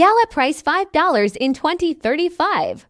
Gallup price $5 in 2035.